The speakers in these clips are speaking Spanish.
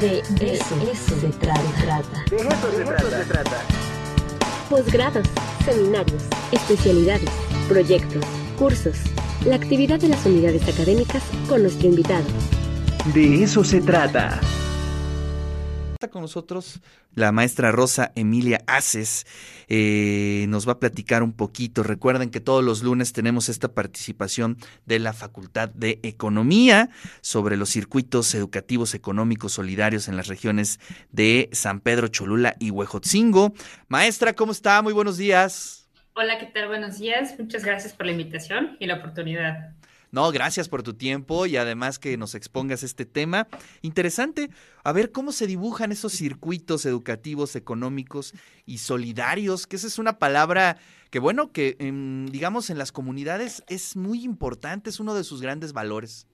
De, eso, se trata. De eso se trata. Posgrados, seminarios, especialidades, proyectos, cursos, la actividad de las unidades académicas con nuestro invitado. De eso se trata. Está con nosotros la maestra Rosa Emilia Aces. Eh, nos va a platicar un poquito. Recuerden que todos los lunes tenemos esta participación de la Facultad de Economía sobre los circuitos educativos económicos solidarios en las regiones de San Pedro, Cholula y Huejotzingo. Maestra, ¿cómo está? Muy buenos días. Hola, ¿qué tal? Buenos días. Muchas gracias por la invitación y la oportunidad. No, gracias por tu tiempo y además que nos expongas este tema. Interesante. A ver cómo se dibujan esos circuitos educativos, económicos y solidarios, que esa es una palabra que, bueno, que digamos en las comunidades es muy importante, es uno de sus grandes valores.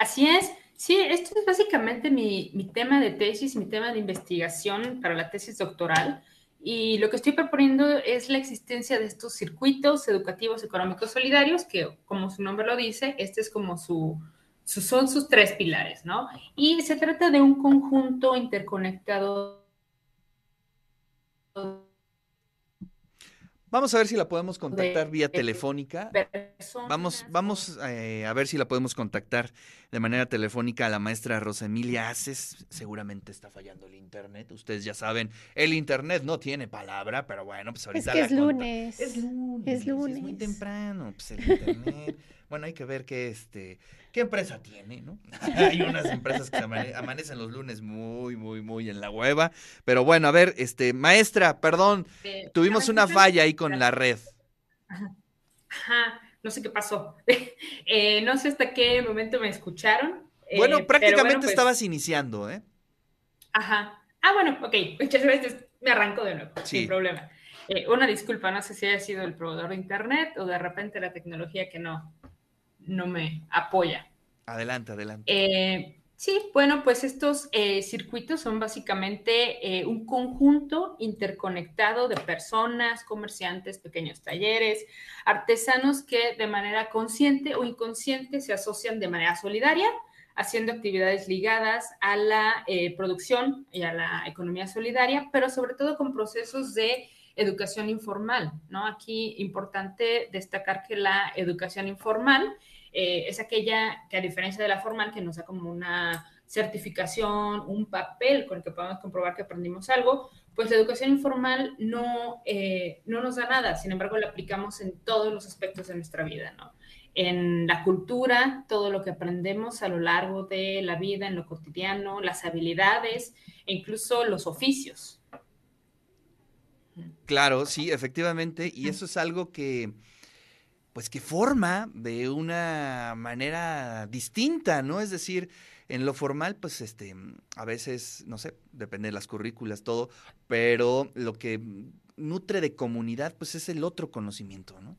Así es. Sí, esto es básicamente mi, mi tema de tesis, mi tema de investigación para la tesis doctoral. Y lo que estoy proponiendo es la existencia de estos circuitos educativos económicos solidarios, que como su nombre lo dice, este es como su, son sus tres pilares, ¿no? Y se trata de un conjunto interconectado Vamos a ver si la podemos contactar vía telefónica. Vamos, vamos eh, a ver si la podemos contactar de manera telefónica a la maestra Rosa Emilia Aces. Seguramente está fallando el internet. Ustedes ya saben, el internet no tiene palabra, pero bueno, pues ahorita. Es que es lunes. Es lunes. Es lunes. Es muy temprano, pues el internet. bueno, hay que ver qué este qué empresa tiene, ¿no? Hay unas empresas que amanecen los lunes muy, muy, muy en la hueva. Pero bueno, a ver, este, maestra, perdón, tuvimos una falla ahí con la red. Ajá, no sé qué pasó. Eh, no sé hasta qué momento me escucharon. Eh, bueno, prácticamente pues estabas iniciando, ¿eh? Ajá. Ah, bueno, ok. Muchas veces me arranco de nuevo, sin problema. Eh, una disculpa, no sé si haya sido el proveedor de internet o de repente la tecnología que no, no me apoya. Adelante, adelante. Eh, sí, bueno, pues estos eh, circuitos son básicamente eh, un conjunto interconectado de personas, comerciantes, pequeños talleres, artesanos que de manera consciente o inconsciente se asocian de manera solidaria haciendo actividades ligadas a la producción y a la economía solidaria, pero sobre todo con procesos de educación informal, ¿no? Aquí importante destacar que la educación informal eh, es aquella que a diferencia de la formal, que nos da como una certificación, un papel con el que podemos comprobar que aprendimos algo, pues la educación informal no, eh, no nos da nada, sin embargo la aplicamos en todos los aspectos de nuestra vida, ¿no? En la cultura, todo lo que aprendemos a lo largo de la vida, en lo cotidiano, las habilidades e incluso los oficios. Claro, sí, efectivamente, y eso es algo que pues que forma de una manera distinta, ¿no? Es decir, en lo formal, pues este, a veces, no sé, depende de las currículas, todo, pero lo que nutre de comunidad, pues es el otro conocimiento, ¿no?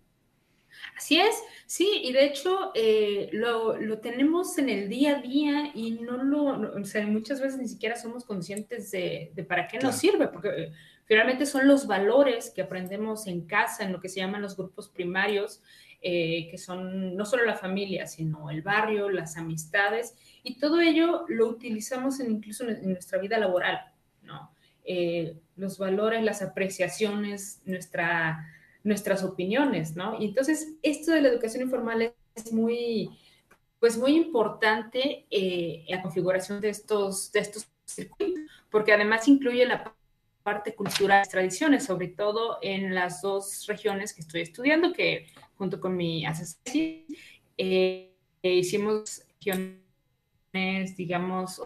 Así es, sí, y de hecho eh, lo, tenemos en el día a día y no lo, o sea, muchas veces ni siquiera somos conscientes de, para qué nos sirve, porque finalmente son los valores que aprendemos en casa, en lo que se llaman los grupos primarios, eh, que son no solo la familia, sino el barrio, las amistades, y todo ello lo utilizamos en, incluso en nuestra vida laboral, ¿no? Eh, los valores, las apreciaciones, nuestra, nuestras opiniones, ¿no? Y entonces, esto de la educación informal es muy, pues muy importante eh, la configuración de estos, de estos circuitos, porque además incluye la parte cultural, tradiciones, sobre todo en las dos regiones que estoy estudiando, que junto con mi asesor eh, hicimos regiones, digamos,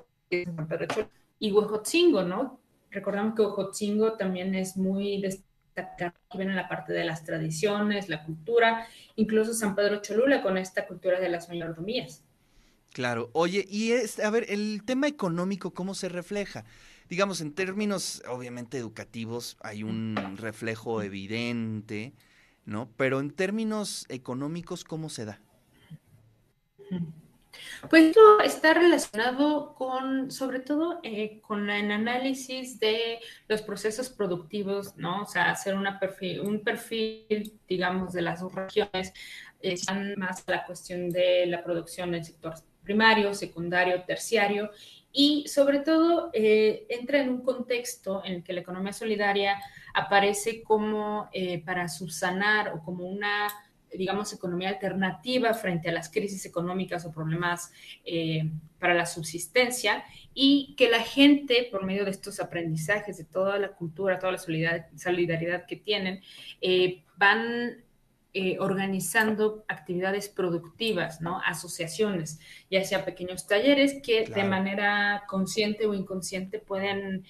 y Huejotzingo, ¿no? Recordamos que Huejotzingo también es muy destacado en la parte de las tradiciones, la cultura, incluso San Pedro Cholula con esta cultura de las mayordomías. Claro, oye, y es, a ver, el tema económico, ¿cómo se refleja? Digamos, en términos obviamente educativos hay un reflejo evidente, ¿no? Pero en términos económicos, ¿cómo se da? Pues esto está relacionado con, sobre todo, eh, con el análisis de los procesos productivos, ¿no? O sea, hacer una perfil, un perfil, digamos, de las dos regiones, eh, más la cuestión de la producción en sector primario, secundario, terciario, y sobre todo eh, entra en un contexto en el que la economía solidaria aparece como eh, para subsanar o como una digamos, economía alternativa frente a las crisis económicas o problemas eh, para la subsistencia y que la gente, por medio de estos aprendizajes, de toda la cultura, toda la solidaridad que tienen, eh, van eh, organizando actividades productivas, ¿no? Asociaciones, ya sea pequeños talleres que de manera consciente o inconsciente pueden,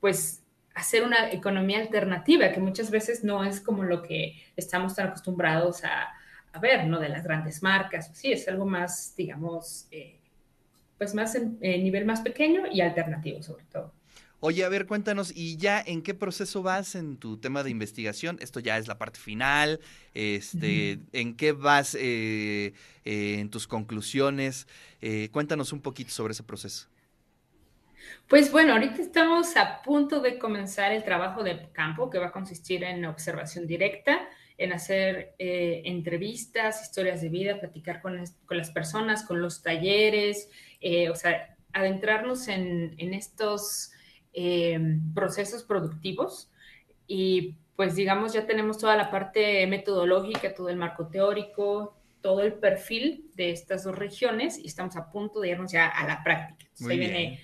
pues, hacer una economía alternativa, que muchas veces no es como lo que estamos tan acostumbrados a, ver, ¿no? De las grandes marcas, sí, es algo más, digamos, eh, pues más en, nivel más pequeño y alternativo sobre todo. Oye, a ver, cuéntanos, ¿y ya en qué proceso vas en tu tema de investigación? Esto ya es la parte final, este, ¿en qué vas eh, eh, en tus conclusiones? cuéntanos un poquito sobre ese proceso. Pues bueno, ahorita estamos a punto de comenzar el trabajo de campo que va a consistir en observación directa, en hacer eh, entrevistas, historias de vida, platicar con, las personas, con los talleres, eh, o sea, adentrarnos en, estos eh, procesos productivos y pues digamos ya tenemos toda la parte metodológica, todo el marco teórico, todo el perfil de estas dos regiones y estamos a punto de irnos ya a la práctica. Viene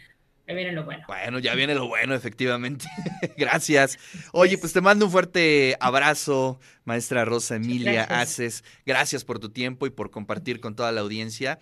ya viene lo bueno. Bueno, ya viene lo bueno, efectivamente. Gracias. Oye, pues te mando un fuerte abrazo, maestra Rosa Emilia Haces. Gracias por tu tiempo y por compartir con toda la audiencia.